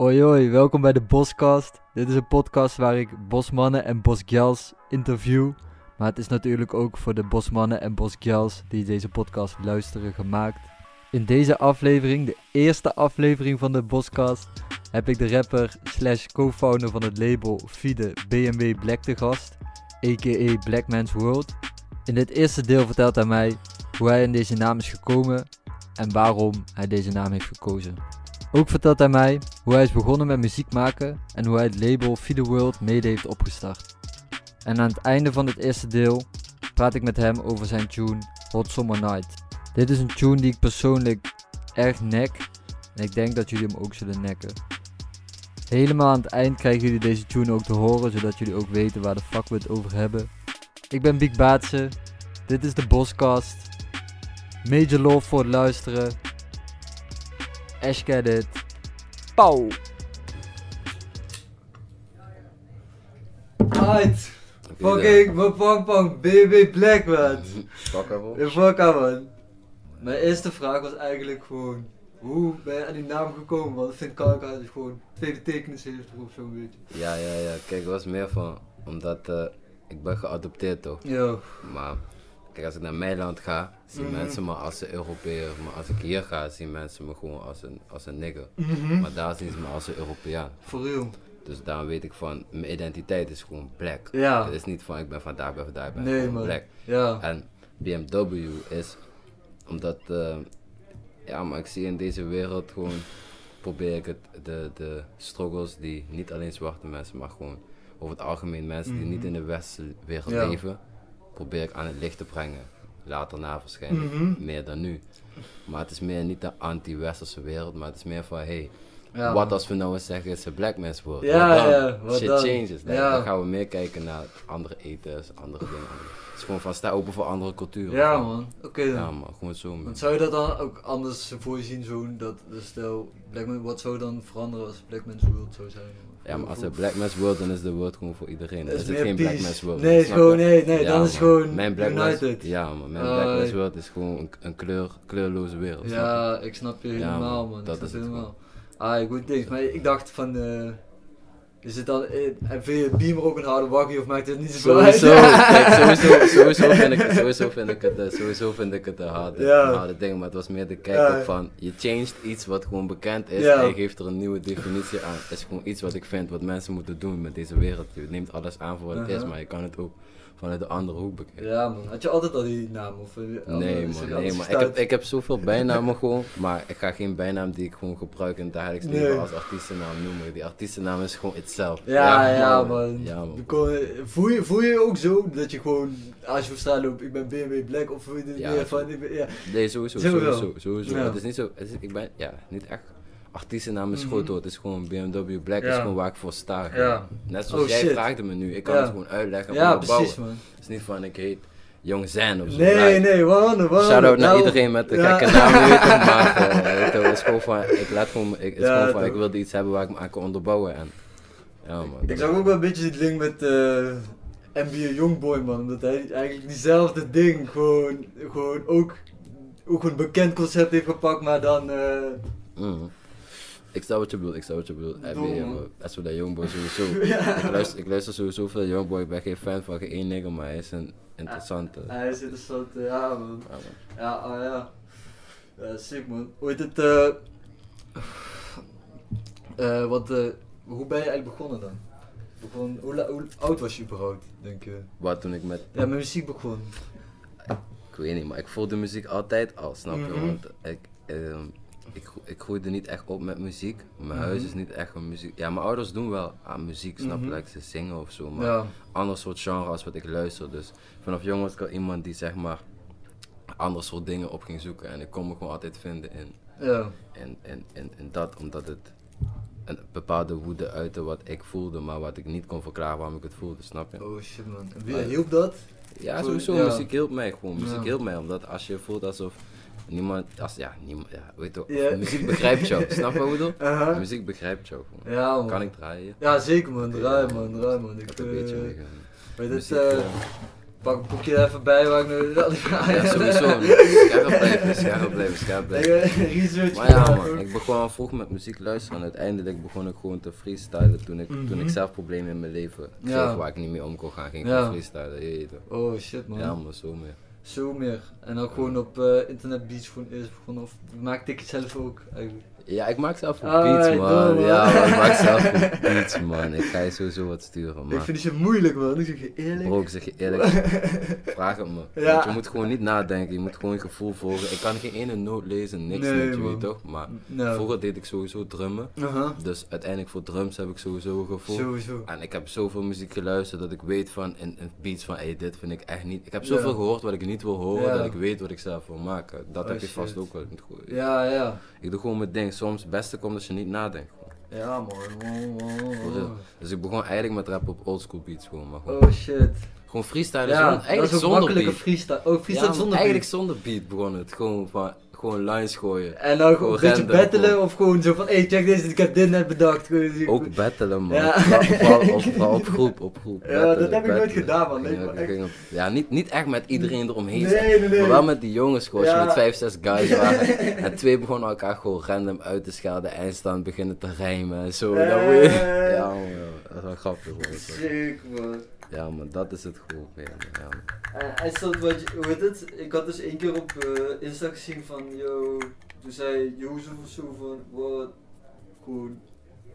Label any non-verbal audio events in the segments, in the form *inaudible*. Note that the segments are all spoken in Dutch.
Hoi hoi, welkom bij de Boscast. Dit is een podcast waar ik bosmannen en bosgals interview. Maar het is natuurlijk ook voor de bosmannen en bosgals die deze podcast luisteren gemaakt. In deze aflevering, de eerste aflevering van de Boscast, heb ik de rapper slash co-founder van het label Fide BMW Black te gast, a.k.a. Black Man's World. In dit eerste deel vertelt hij mij hoe hij in deze naam is gekomen en waarom hij deze naam heeft gekozen. Ook vertelt hij mij hoe hij is begonnen met muziek maken en hoe hij het label Fide World mede heeft opgestart. En aan het einde van het eerste deel praat ik met hem over zijn tune Hot Summer Night. Dit is een tune die ik persoonlijk erg nek en ik denk dat jullie hem ook zullen nekken. Helemaal aan het eind krijgen jullie deze tune ook te horen, zodat jullie ook weten waar de fuck we het over hebben. Ik ben Biek Baatse, dit is de Boscast. Major love voor het luisteren. Ash get it. Pauw! Uit! Fucking, mijn pang pang, BB Black man. Fuck aan man. Mijn eerste vraag was eigenlijk gewoon, hoe ben je aan die naam gekomen? Want ik vind Kalka dus gewoon twee betekenissen heeft of zo'n beetje. Ja, ja, ja. Kijk, het was meer van, omdat eh, ik ben geadopteerd toch. Yo. Maar, kijk, als ik naar mijn land ga, zien Mhm. mensen me als een Europeer. Maar als ik hier ga, zien mensen me gewoon als een, als een nigger. Mhm. Maar daar zien ze me als een Europeaan. For real. Dus daarom weet ik van, mijn identiteit is gewoon black. Ja. Het is niet van, ik ben vandaag, ik ben vandaag, ik ben Nee man. black. Ja. En BMW is omdat, eh, ja, maar ik zie in deze wereld gewoon, probeer ik het, de, de struggles die niet alleen zwarte mensen, maar gewoon over het algemeen mensen die niet in de westerse wereld Ja. leven, probeer ik aan het licht te brengen. Later na waarschijnlijk, Mhm. meer dan nu. Maar het is meer niet de anti-westerse wereld, maar het is meer van, hey, Ja, wat man. als we nou eens zeggen, it's a black man's world. Ja, dan? ja, wat Shit dan? changes. Ja. Dan gaan we meer kijken naar andere etens, andere dingen. Het is gewoon van, sta open voor andere culturen. Ja man, oké dan. Ja, maar gewoon zo. man. Want zou je dat dan ook anders voor je zien, zo dat, dus stel, Blackman, wat zou dan veranderen als Blackman's World zou zijn? Ja, maar als het Black Man's World, dan is de world gewoon voor iedereen. Dan is het geen Black peace. Man's World. Nee, gewoon- nee, nee, dan is gewoon Mijn Black United. Ja, man. Mijn Ah, Black Man's ja. World is gewoon een, een kleur, kleurloze wereld. snap? Ja, ik snap je Ja, helemaal man, man, dat ik is helemaal. Ah, goed ding, maar ik dacht van, eh is het dan, eh, en vind je Beamer ook een harde wakkie of maakt het niet zo uit? Sowieso, kijk, *laughs* sowieso, sowieso vind ik het, sowieso vind ik het, eh, sowieso vind ik het een harde, Ja. een harde ding, maar het was meer de kijk Ja. op van, je changed iets wat gewoon bekend is Ja. en je geeft er een nieuwe definitie aan. Het is gewoon iets wat ik vind, wat mensen moeten doen met deze wereld. Je neemt alles aan voor wat het is, Uh-huh. maar je kan het ook vanuit de andere hoek bekijken. Ja man, had je altijd al die naam? Of, eh, Nee man, alles nee man. Ik heb, ik heb zoveel bijnamen gewoon, maar ik ga geen bijnaam die ik gewoon gebruik in het dagelijks Nee. leven als artiestennaam noemen. Die artiestennaam is gewoon itself. Ja, ja, man. Ja man. Voel, je, voel je ook zo dat je gewoon, als je op straat loopt, ik ben BMW Black of voel je Ja, meer van, ik ben- ja. Nee, sowieso, Sowieso. sowieso, sowieso. Ja. Het is niet zo, het is, ik ben, ja, niet echt artiestennaam is groot hoor. Het is gewoon BMW Black, is gewoon waar ik voor sta. Net zoals Oh, jij shit. vraagde me nu, ik kan het gewoon uitleggen en Ja, onderbouwen. precies man. Het is niet van ik heet Jong Zen of zo. Nee, Like, nee, waarom? waarom? Shout-out naar Nou, iedereen met de ja. gekke naam, *laughs* maar eh, het is gewoon van, ik laat gewoon, ik, is Ja, gewoon van, toch. ik wilde iets hebben waar ik me aan kan onderbouwen en, ja man. Ik zag ook wel een beetje die link met eh NBA Youngboy man, omdat hij eigenlijk diezelfde ding gewoon, gewoon ook, ook een bekend concept heeft gepakt, maar dan, eh Mhm. Ik snap wat je bedoelt, ik snap wat je bedoelt. Dat is voor dat Youngboy sowieso. *laughs* ja. ik, luister, ik luister sowieso veel Youngboy, ik ben geen fan van geen één nigger, maar hij is een interessante... Hij is interessant, ja man. Ja, man. Ja, ah, ja. Ja, sick man. Hoe heet het, eh... eh, wat, eh, hoe ben je eigenlijk begonnen dan? Begon, hoe oud was je überhaupt, denk je? Wat toen ik met, Ja, met muziek begon. ik weet niet, maar ik voelde muziek altijd al, snap je? Mhm. Want ik, ehm, ik, ik groeide niet echt op met muziek. Mijn Mhm. huis is niet echt een muziek. Ja, mijn ouders doen wel aan muziek, snap je? Mhm. Like ze zingen of zo, maar Ja. ander soort genre als wat ik luister. Dus vanaf jong was ik al iemand die zeg maar ander soort dingen op ging zoeken. En ik kon me gewoon altijd vinden in, Ja. in, in, in, in dat, omdat het een bepaalde woede uitte wat ik voelde, maar wat ik niet kon verklaren waarom ik het voelde, snap je? Oh shit man. En wie hielp dat? Ja, sowieso. ja. Muziek hielp mij gewoon. Muziek hielp mij, omdat als je voelt alsof niemand, als, ja, niemand, ja, weet je wel, muziek begrijpt jou. *laughs* Snap je wat ik bedoel? Muziek begrijpt jou gewoon. Ja man. Kan ik draaien? Ja zeker man, draai ja, man, draai man. Ik Ik, had een eh, beetje mee. weet het, Muziek, eh, eh, Pak een boekje er even bij waar ik nu... Ja, *laughs* sowieso. Scherp blijven, scherp blijven, scherp blijven. *laughs* Research. Maar ja man, ik begon al vroeg met muziek luisteren en uiteindelijk begon ik gewoon te freestylen toen ik, toen ik Mhm. zelf problemen in mijn leven kreeg Ja. waar ik niet mee om kon gaan, ging ik Ja. freestylen. Je weet toch. Oh shit man. Ja man, zo meer. Zo meer. En dan gewoon op eh internetbeats gewoon eerst begonnen. Of maakte ik het zelf ook eigenlijk. Ja, ik maak zelf Ah, beats man. Ja, man, ik maak zelf ook *laughs* beats man. Ik ga je sowieso wat sturen Ik man. vind het moeilijk man, ik zeg je eerlijk. Bro, ik zeg je eerlijk, *laughs* vraag het me. Ja. Want je moet gewoon niet nadenken, je moet gewoon je gevoel volgen. Ik kan geen ene noot lezen, niks Nee, niet, je weet toch? Maar vroeger deed ik sowieso drummen. Aha. Dus uiteindelijk voor drums heb ik sowieso een gevoel. Sowieso. En ik heb zoveel muziek geluisterd dat ik weet van in, in beats van hey, dit vind ik echt niet. Ik heb zoveel gehoord wat ik niet wil horen, dat ik weet wat ik zelf wil maken. Dat Oh, heb je vast ook wel. Gewoon- Ja, ja. Ik doe gewoon mijn ding. Soms het beste komt als je niet nadenkt. Ja man. Oh, oh, oh. real. Dus ik begon eigenlijk met rap op oldschool beats gewoon. Maar gewoon, Oh shit. gewoon freestylen Ja, zonder, dat eigenlijk is ook zonder makkelijke beat. freestyle. Oh, freestyle Ja, zonder eigenlijk beat. zonder beat begon het. Gewoon van, gewoon lines gooien. En dan gewoon een beetje battelen of gewoon zo van, hey check deze, ik heb dit net bedacht. Gewoon- Ook battelen man. Ja. Vooral, op, vooral *laughs* op groep, op groep. Ja, dat heb ik nooit gedaan, man. Nee, Ging- op- ja, niet, niet echt met iedereen eromheen. Nee, zeg. nee, nee. Maar wel met die jongens gewoon, als je Ja. met vijf, zes guys waren. *laughs* en twee begonnen elkaar gewoon random uit te schelden. Eindstand beginnen te rijmen en zo. Dan moet je- ja, man, dat is wel grappig hoor. Sick man. Ja man, dat is het gewoon. Ja. En hij stond wat, hoe heet het? Ik had dus één keer op eh, Insta gezien van, yo, toen zei Jozef of zo van, wat, gewoon,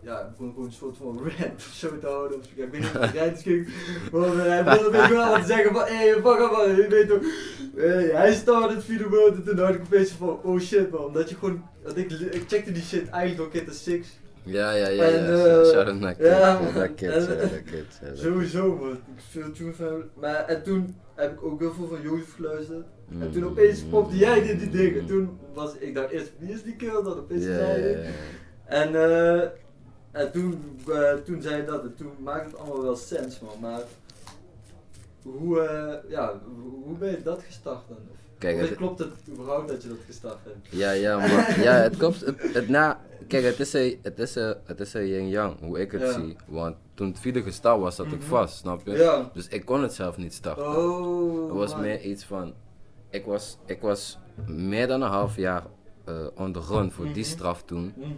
ja, ik begon gewoon een soort van *laughs* rant of zo te houden. Of, ik weet niet of rant ging, maar hij wilde ik wel zeggen van, hé, hey, fuck man, je weet toch, hey, hij start het video en toen had ik een beetje van, oh shit man, dat je gewoon, dat ik, ik checkte die shit eigenlijk Kid the Six. Ja, ja, ja. En, ja. eh, Shout out ja, naar kids. En- Sowieso man, ik veel tune van, maar en toen heb ik ook heel veel van Jozef geluisterd. En toen Mm. opeens popte jij die, die dingen. Toen was ik dacht eerst, wie is die kill dan? Opeens Ja, zei. En, eh, en toen, eh, toen zei je dat en toen maakte het allemaal wel sens man. Maar hoe, ja, hoe- ben je dat gestart dan? Kijk, het- klopt het überhaupt dat je dat gestart hebt? Ja, ja, maar ja, het. Het, het na, kijk, het is een, het is een, het is een yin-yang, hoe ik het Ja. zie. Want toen het video gestart was, zat ik Mhm. vast, snap je? Ja. Dus ik kon het zelf niet starten. Oh. Het was man. meer iets van. Ik was, ik was meer dan een half jaar on the run voor die Mhm. straf toen. Mhm.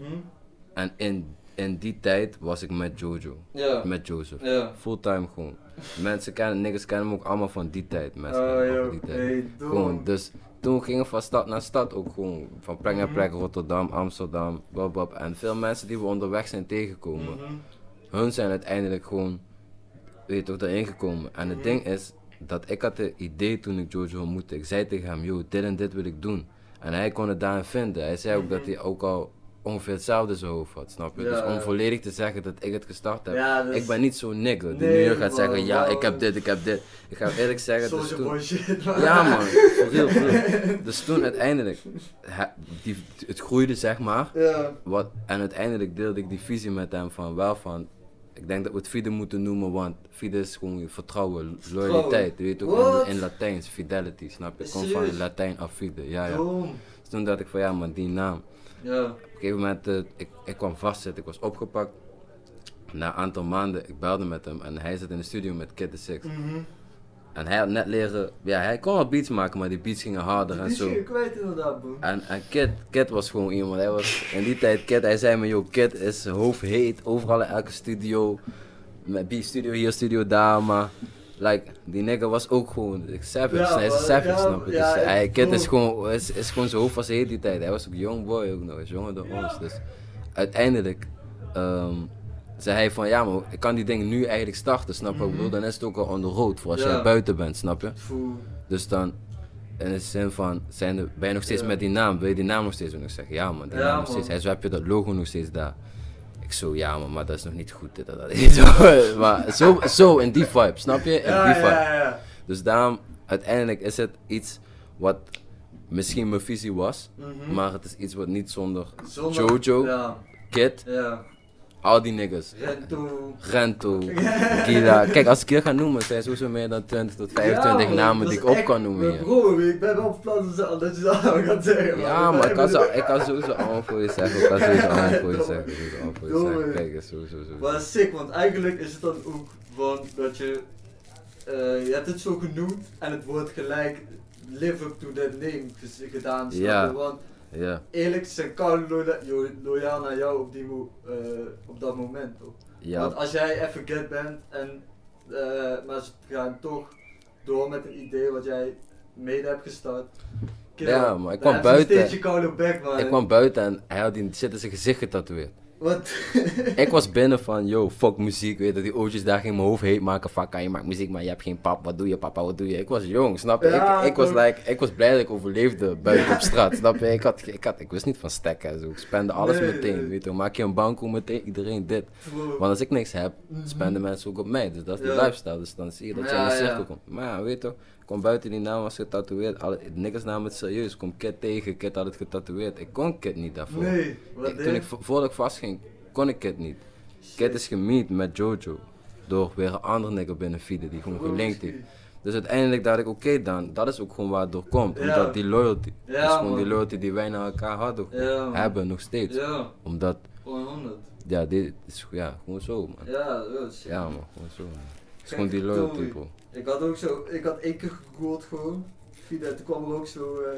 En in, in die tijd was ik met Jojo, Ja. met Joseph. Ja. Fulltime gewoon. *laughs* Mensen kennen, niggas kennen me ook allemaal van die tijd. Mensen Oh kennen me ook joh, van die tijd. hey, Gewoon, dus toen gingen we van stad naar stad ook gewoon. Van plek naar Mhm. plek, Rotterdam, Amsterdam, bab, bab. En veel mensen die we onderweg zijn tegengekomen, Mhm. hun zijn uiteindelijk gewoon, weet je toch, erin gekomen. En het Mhm. ding is, dat ik had het idee toen ik Jojo ontmoette. Ik zei tegen hem, yo, dit en dit wil ik doen. En hij kon het daarin vinden. Hij zei ook Mhm. dat hij ook al ongeveer hetzelfde zijn hoofd had, snap je? Ja, dus om volledig te zeggen dat ik het gestart heb. Ja, dat is- Ik ben niet zo'n nigger die Nee, nu gaat man, zeggen, ja, man. ik heb dit, ik heb dit. Ik ga eerlijk zeggen, dus Soldier toen... boy shit *laughs* man. Ja man, voor voor real. Dus toen uiteindelijk, die, het groeide zeg maar. Ja. Wat, en uiteindelijk deelde ik die visie met hem van wel van, ik denk dat we het fide moeten noemen, want fide is gewoon vertrouwen, loyaliteit. Je weet ook in, in Latijns, fidelity, snap je? Komt van Latijn af fide, ja ja. Dus toen dacht ik van ja man, die naam. Ja. Op een gegeven moment, eh, ik, ik kwam vastzitten, ik was opgepakt. Na een aantal maanden, ik belde met hem en hij zat in de studio met Kid the Six. Mhm. En hij had net leren, ja hij kon wel beats maken, maar die beats gingen harder en Die zo. ging je kwijt inderdaad, bro. En, en Kid, Kid was gewoon iemand, hij was in die tijd Kid, hij zei me, yo, Kid is hoofdheet, overal in elke studio, met die studio hier, studio daar, maar, like, die nigga was ook gewoon, savage, Ja, hij is een savage, ja, snap je, ja, dus hij, Kid is gewoon, is, is gewoon zijn hoofd was heet die tijd, hij was ook young boy ook nog, is jonger dan ons, dus, uiteindelijk, ehm, zei hij van, ja maar ik kan die dingen nu eigenlijk starten, snap je, ik bedoel, dan is het ook al on the road, voor als jij buiten bent, snap je. Dus dan, in de zin van, zijn er, ben je nog steeds met die naam? Wil je die naam nog steeds doen? Ik zeg, ja man, die naam nog steeds. Hij zo, heb je dat logo nog steeds daar? Ik zo, ja man, maar dat is nog niet goed. Dat, dat. *laughs* Zo, maar zo, zo in die vibe, snap je? In Ja, die vibe. ja, ja. Dus daarom, uiteindelijk is het iets wat misschien mijn visie was, Mhm. maar het is iets wat niet zonder, Zonder- Jojo. Kid, Ja. Al die niggas. Rento. Rento. *laughs* Kijk, als ik hier ga noemen, zijn sowieso meer dan 20 tot 25 Ja, man, namen die ik op kan noemen hier. Bro, ik ben wel plan dat dat je dat gaat zeggen. Ja, maar ik kan, zo, *laughs* ik kan sowieso allemaal voor je zeggen. Ik kan sowieso allemaal voor je zeggen. sowieso allemaal voor je zeggen. Kijk, sowieso. Maar sick, want eigenlijk is het dan ook van dat je eh, je hebt het zo genoemd en het wordt gelijk live up to that name gedaan. Ja. je? Want Ja, eerlijk, ze zijn koud loyaal naar jou op, die mo- eh, op dat moment. Toch? ja, Want als jij even get bent en eh, maar ze gaan toch door met een idee wat jij mede hebt gestart. Kill, Ja, maar ik kwam buiten. ik kwam buiten en hij had in zijn gezicht getatoeëerd. Wat? *laughs* Ik was binnen van, yo, fuck muziek, weet je, die ootjes daar ging mijn hoofd heet maken van, kan je maakt muziek, maar je hebt geen pap, wat doe je papa, wat doe je? Ik was jong, snap je? Ja, ik, ik, was like, ik was blij dat ik overleefde buiten op straat, snap je? Ik, had, ik, had, ik wist niet van stekken en zo, ik spende alles Nee, meteen, weet je, maak je een banko meteen, iedereen dit. Want als ik niks heb, Mhm. spenden mensen ook op mij, dus dat is die Ja. lifestyle, dus dan zie je dat je in de cirkel komt. Maar ja, weet je, kwam buiten, die naam was getatoeëerd, alle, niks namen het serieus, kom Kid tegen, Kid had het getatoeëerd, ik kon Kid niet daarvoor. Nee, wat Ik- toen ik, vo- voordat ik vastging, kon ik het niet. Kid is gemiet met Jojo. Door weer een andere nigger binnen Fide die gewoon gelinkt heeft. Dus uiteindelijk dacht ik, oké dan, dat is ook gewoon waar het door komt. Ja. Omdat die loyalty, Ja, dat is gewoon man. die loyalty die wij naar elkaar hadden. Ja, hebben nog steeds. Omdat, gewoon 100. ja, dit is ja, gewoon zo man. Ja, dat is Ja man, gewoon zo man. Het is Kijk, gewoon die loyalty bro. Ik had ook zo, ik had één keer gegoogeld gewoon. Via, toen kwam er ook zo eh,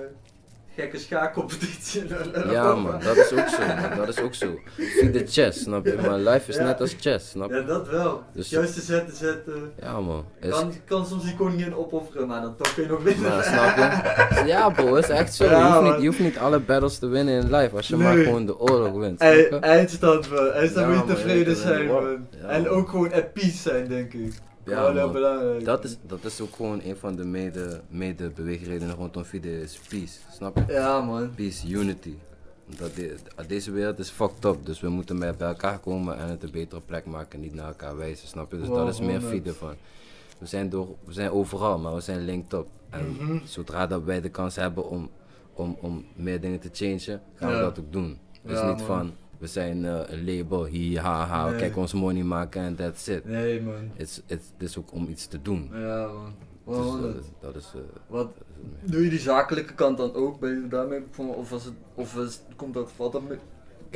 gekke schaakcompetitie. *laughs* Ja man, dat is ook zo man, dat is ook zo. Fide chess, snap je? Maar life is Ja. net als chess, snap Ja, je? dat wel. Dus- Juiste zetten, zetten. Ja man. Kan, kan soms die koningin opofferen, maar dan toch kun je nog winnen. Maar snap je? *laughs* Ja bro, is echt zo. Ja, je, hoeft niet, je hoeft niet alle battles te winnen in life als je Nee. maar gewoon de oorlog wint. Eindstand man, eindstand Ja, moet je tevreden zijn man. ja, en ook gewoon at peace zijn denk ik. Ja, man. belangrijk. Dat is, dat is ook gewoon een van de mede, mede beweegredenen rondom Fide is peace. Snap je? Ja man. Peace, unity. Dat de- deze wereld is fucked up, dus we moeten met bij elkaar komen en het een betere plek maken, niet naar elkaar wijzen, snap je? Dus Wow, dat is meer. Fide van. We zijn, door, we zijn overal, maar we zijn linked up. En Mhm. zodra dat wij de kans hebben om, om, om meer dingen te changen, gaan Ja. we dat ook doen. Dus Ja, niet man. van, we zijn eh, een label, hi, ha, ha, Nee. kijk ons money maken en that's it. Nee man. Het is- het ook om iets te doen. Ja man. Dus Wel dat is, dat is, eh, Wat dat is het meer. doe je die zakelijke kant dan ook? Ben je daarmee begonnen? Of, was het, of komt dat, valt dat mee,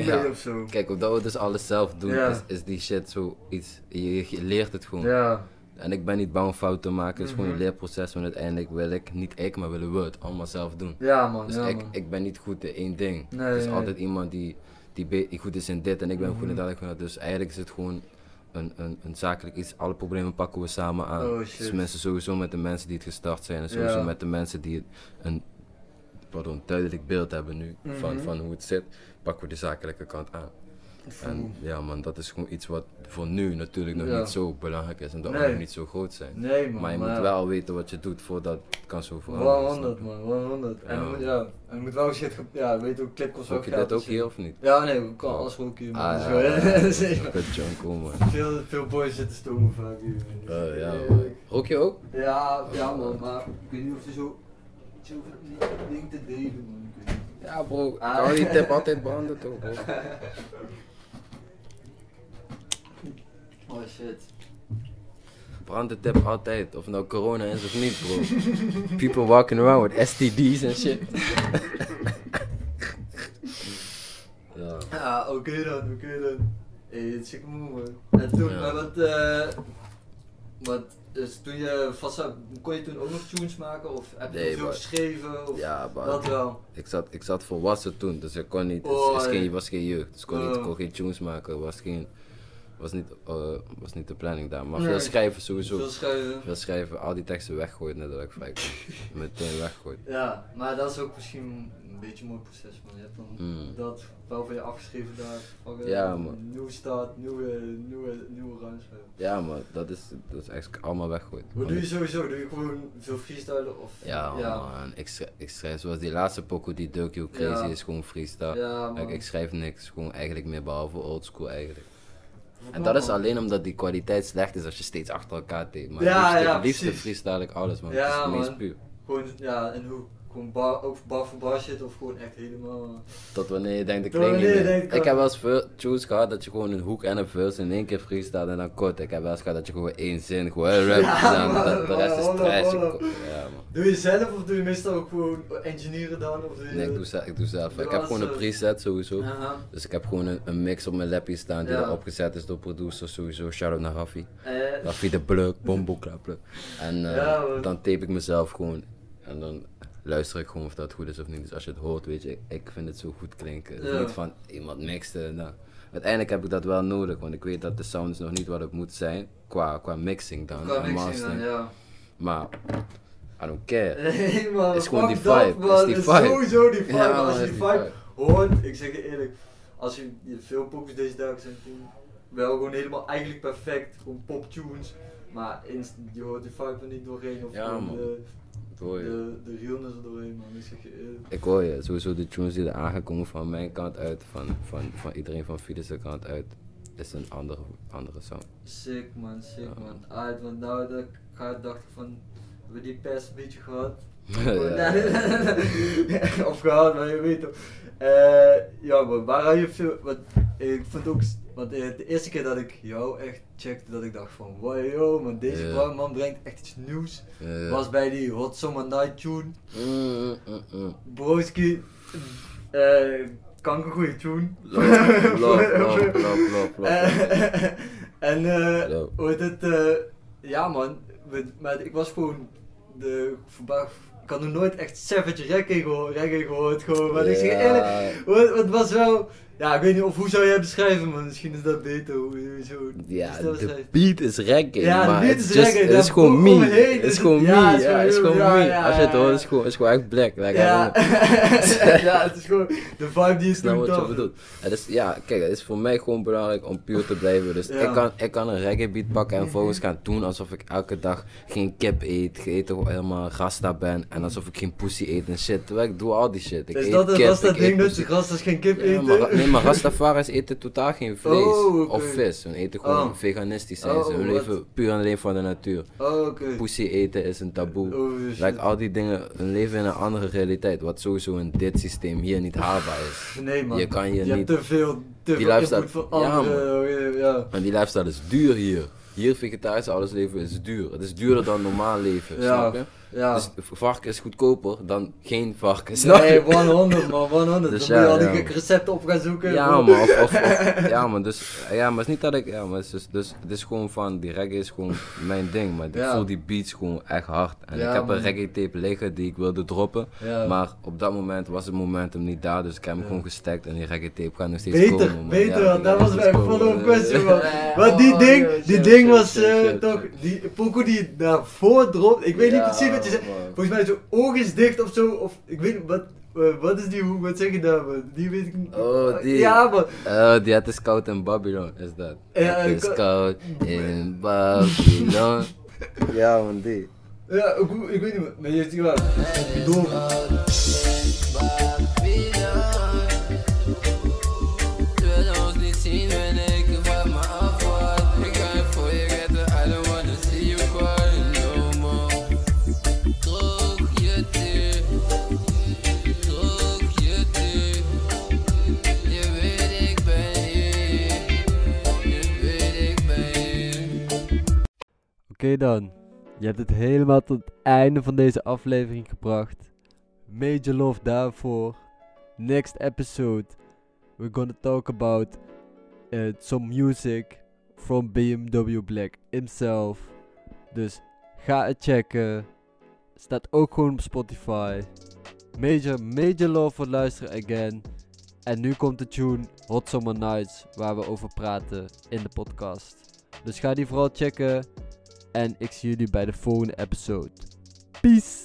Ja. of zo? Kijk, omdat we dus alles zelf doen, Ja. is, is die shit zo iets. Je, je leert het gewoon. Ja. En ik ben niet bang om fouten te maken. Het is gewoon Mhm. een leerproces. Want uiteindelijk wil ik, niet ik, maar willen we het allemaal zelf doen. Ja man, Dus ja ik, man. ik ben niet goed in één ding. Nee, er is nee. altijd iemand die, die, goed is in dit en ik ben goed in Mhm. dat. Dus eigenlijk is het gewoon een, een, een zakelijk iets. Alle problemen pakken we samen aan. Oh, dus mensen sowieso met de mensen die het gestart zijn. En sowieso Ja. met de mensen die een pardon, duidelijk beeld hebben nu van, Mhm. van hoe het zit. Pakken we de zakelijke kant aan. En ja man, dat is gewoon iets wat voor nu natuurlijk nog Ja. niet zo belangrijk is. Omdat we Nee. nog niet zo groot zijn. Nee man. maar je moet wel weten wat je doet voordat het kan zo veranderen. Wel snap 100 je? man, wel 100. En, Ja, je moet, man. ja, en je moet wel shit, ja, weet ook, clip kost wel Ook je geld. dat ook hier of niet? Ja, nee, we kunnen alles ook hier man. Ah, *laughs* Zo, ja, ja. *laughs* Man. Veel, veel boys zitten stomen vaak hier. Oh, ja man. Rook je ook? Ja, ja man, maar ik weet niet of je zo, die ding te delen man. Ik weet niet. Ja bro, Ah. kan die tip *laughs* altijd branden toch bro? Oh shit. Brand de tip altijd, of nou corona is of niet bro. *laughs* People walking around with STD's en shit. *laughs* ja. Ja, oké dan, oké dan. Hé, is sick moe man. En toen, Ja. maar wat, eh, wat, dus toen je vast kon je toen ook nog tunes maken? Of heb je Nee, veel geschreven? Of Ja, maar dat wel? ik zat, ik zat volwassen toen, dus ik kon niet, Oh, is geen, was geen jeugd, dus ik kon, niet, Oh. kon geen tunes maken, was geen, was niet, eh, was niet de planning daar. Maar Nee. veel schrijven sowieso, Veel schrijven. veel schrijven, al die teksten weggooien nadat ik vrij kwam. *laughs* Meteen weggooien. Ja, maar dat is ook misschien een beetje een mooi proces man. Je hebt dan Mm. dat wel van je afgeschreven daar. Van, eh, Ja, man. Nieuwe start, nieuwe, nieuwe, nieuwe ruimte. Ja maar dat is, dat is eigenlijk allemaal weggooid. Wat doe je sowieso? Doe je gewoon veel freestylen of? Ja, man, ik schrijf, ik schrijf zoals die laatste pokoe die You Crazy Ja. is gewoon freestyle. Ja, man. Kijk, ik schrijf niks, gewoon eigenlijk meer behalve oldschool eigenlijk. En dat is alleen omdat die kwaliteit slecht is als je steeds achter elkaar deed. Maar Ja, liefste, ja, liefste freestyle ik alles man, Ja, het is het meest man. puur. Gewoon, ja, en hoe gewoon bar, ook bar voor bar shit of gewoon echt helemaal... Tot wanneer je denkt, ik niet meer. denkt, Ik heb wel eens veel tunes gehad dat je gewoon een hoek en een verse in één keer freestyle en dan kort. Ik heb wel eens gehad dat je gewoon één zin gewoon *laughs* rap Ja, en man, de, de rest is trash. man. Ja man. Doe je zelf of doe je meestal ook gewoon engineeren dan? Of doe je... Nee, ik doe, zelf, ik doe zelf. Doe Ik heb gewoon een eh, preset sowieso. Dus ik heb gewoon een, een mix op mijn lapje staan die Ja. erop gezet is door producer sowieso. Shout out naar Raffi. Eh, Raffi de Bluk, Bombo. En eh, Ja, dan tape ik mezelf gewoon. En dan luister ik gewoon of dat goed is of niet. Dus als je het hoort, weet je, ik, vind het zo goed klinken. Het is Ja. Niet van iemand mixte. Nou. Uiteindelijk heb ik dat wel nodig, want ik weet dat de sound is nog niet wat het moet zijn. Qua, qua mixing dan. Qua en mixing dan, mastering. ja. Maar, I don't care. *laughs* Nee man, Is gewoon die vibe, is die Het vibe. sowieso die vibe. Ja, als je is die vibe hoort, ik zeg je eerlijk, als je, je veel pokus deze dagen zijn wel gewoon helemaal eigenlijk perfect, gewoon poptunes. Maar inst- je hoort die vibe er niet doorheen of Ja, de, hoor je. de, de er doorheen man. Ik zeg je eerlijk. Ik hoor je, sowieso de tunes die er aangekomen van mijn kant uit, van, van, van iedereen van Fides' kant uit, is een andere, andere sound. Sick man, sick Ja. man. Uit, want nou dat ik dacht van, hebben we die pers een beetje gehad? *laughs* Of *laughs* gehad, maar je weet toch. Eh, ja, maar waar had je veel. Want ik vond ook. Want eh, de eerste keer dat ik jou echt checkte, dat ik dacht van, wow, man, deze Ja. man- brengt echt iets nieuws. Was bij die Hot Summer Night Tune. Mm, mm. Broski, eh kankergoeie tune. Lop, lop, lop. Eh, *laughs* en eh, hoe het? eh, ja man, maar ik was gewoon de. Ik had nog nooit echt savage reggae gehoord, reggae gehoord gewoon. Maar ik zeg eerlijk, het was wel. Ja, ik weet niet of hoe zou jij beschrijven, man. Misschien is dat beter. Hoe, hoe zo. Ja, dat de beat is reggae, Ja, de maar beat het is is just- reggae, Het is gewoon me. omheen Het is is gewoon me. ja, het is Ja, het is gewoon- me. ja, Als je het hoort, is het gewoon, is gewoon echt black. Like, Ja. *laughs* ja, het is gewoon de vibe die snap toen wat je bedoelt. Het is, ja, kijk, het is voor mij gewoon belangrijk om puur te blijven. Dus Ja. ik, kan, ik kan een reggae beat pakken en volgens gaan doen alsof ik elke dag geen kip eet, gegeten helemaal rasta ben en alsof ik geen pussy eet en shit. Terwijl ik doe al die shit. Ik Is eet dat kip, ik eet ding dat je rastas geen kip eten? Maar, Rastafari's eten totaal geen vlees Oh, of vis. Hun eten gewoon Oh. veganistisch zijn Oh, ze. Hun wat? leven puur en alleen voor de natuur. Oh, oké. Pussy eten is een taboe. Oh. Like, al die dingen, hun leven in een andere realiteit, wat sowieso in dit systeem hier niet haalbaar is. Nee man, Je kan je hebt niet- te veel, te Die veel lifestyle- van Ja, anderen. Ja, En die lifestyle is duur hier. Hier vegetarisch alles leven is duur. Het is duurder dan normaal leven, Ja. snap je? Ja. Dus varken is goedkoper dan geen varken, Nee, je? 100 man, 100. Dus Dan moet je ja, al die ja. recepten op gaan zoeken. Ja man, of, of, of- *laughs* ja man, dus, ja maar het is niet dat ik, ja maar het is, dus, dus het is gewoon van, die reggae is gewoon mijn ding, maar ik Ja. voel die beats gewoon echt hard. En Ja, ik heb man. een reggae tape liggen die ik wilde droppen, Ja. maar op dat moment was het momentum niet daar, dus ik heb hem Ja. gewoon gestekt en die reggae tape gaat nog steeds Beter, komen. man. beter, Ja, dat was mijn follow-up question man. Ja. *laughs* Want die Oh, ding, ja, die ding was eh, toch, die pokoe die daarvoor dropt, ik weet niet Ja, precies wat je zegt. man. Volgens mij zo oog is dicht of zo, of ik weet niet, wat, eh, wat is die, hoe, wat zeg je daar man? Die weet ik niet. Oh, die. Ja man. Oh, die het is koud in Babylon, is dat? Ja, het ik- is koud in Babylon. *laughs* ja man, die. Ja, ik, ik weet niet, maar je die wel. Oké dan, je hebt het helemaal tot het einde van deze aflevering gebracht. Major love daarvoor. Next episode, we're gonna talk about uh, some music from BMW Black himself. Dus ga het checken. Staat ook gewoon op Spotify. Major, major love voor luisteren again. En nu komt de tune Hot Summer Nights, waar we over praten in de podcast. Dus ga die vooral checken. En ik zie jullie bij de volgende episode. Peace!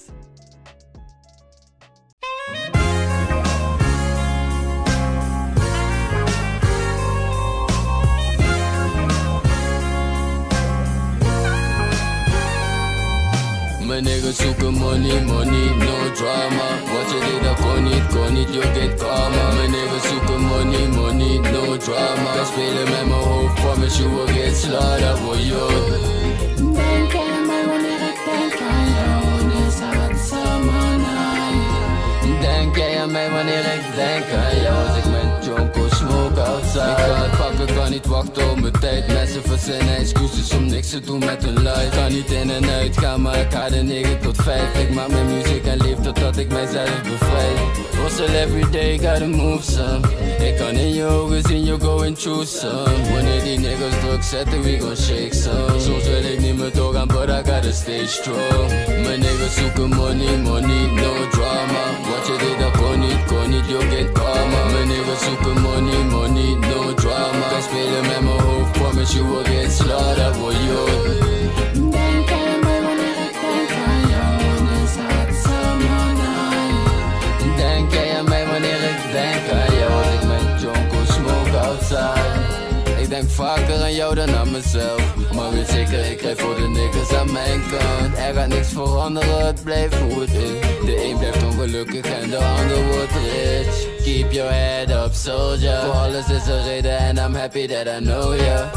Niggas zoeken money, money, no drama Wat je deed dat kon niet, kon niet, you get karma niggas zoeken money, money, no drama Wij spelen met mijn hoofd, promise you will get slaughtered, boy, yo I need a aan pakken, kan niet wachten op mijn tijd. Mensen verzinnen excuses om niks te doen met hun luid Kan niet in en uit gaan, maar ik ga de 9 tot 5 Ik maak mijn muziek en leef totdat ik mijzelf bevrijd. Hustle every day, gotta move some Ik kan in je ogen zien, you going through some. Wanneer die niggas druk zetten, we gon' shake some. Soms wil ik niet meer doorgaan, but I gotta stay strong. Mijn niggas zoeken money, money, no drama. Wat je deed, dat kon niet, kon niet, you get karma. Mijn niggas zoeken money, money, no Kan spelen met mijn hoofd, promise you will get slaughtered, boy, yo Denk aan mij wanneer ik denk aan jou, en is het zomernight. Denk jij aan mij wanneer ik denk aan jou Als ik met Jonko smoke outside. Ik denk vaker aan jou dan aan mezelf. Maar weet zeker, ik krijg voor de niggas aan mijn kant. Er gaat niks veranderen, het blijft hoe het is. De een blijft ongelukkig en de ander wordt rich Keep your head up, soldier. Alles is een reden and I'm happy that I know ya.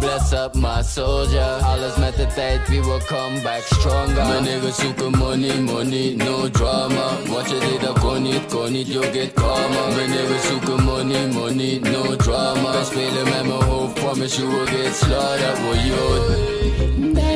Bless up my soldier. Alles met de tijd, we will come back stronger. Mijn niggas zoeken money, money, no drama. Wat je deed, dat kon niet, kon niet, you get karma. Mijn niggas zoeken money, money, no drama. Spelen met mijn hoofd, promise you will get slaughtered, boy, yo